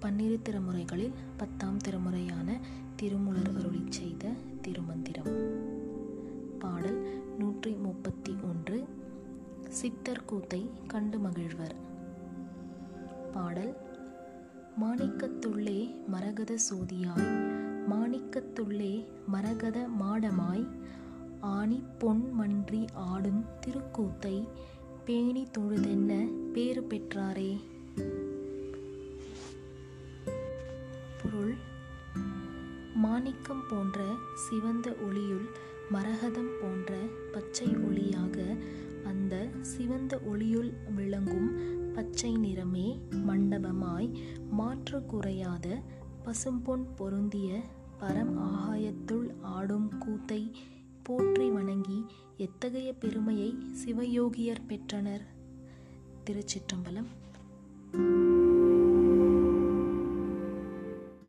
பன்னிரு திருமுறைகளில் பத்தாம் திருமுறையான திருமுலர் அருளி செய்த திருமந்திரம். பாடல் நூற்றி முப்பத்தி ஒன்று. சித்தர் கூத்தை கண்டு மகிழ்வர். பாடல் மாணிக்கத்துள்ளே மரகத சோதியாய் மாணிக்கத்துள்ளே மரகத மாடமாய் ஆணி பொன் மன்றி ஆடும் திருக்கூத்தை பேணி தொழுதென்ன பேறு பெற்றாரே? மாணிக்கம் போன்ற சிவந்த ஒளியுள் மரகதம் போன்ற பச்சை ஒளியாக அந்த சிவந்த ஒளியுள் விளங்கும் பச்சை நிறமே மண்டபமாய் மாற்று குறையாத பசும்பொன் பொருந்திய பரம் ஆகாயத்துள் ஆடும் கூத்தை போற்றி வணங்கி எத்தகைய பெருமையை சிவயோகியர் பெற்றனர்? திருச்சிற்றம்பலம்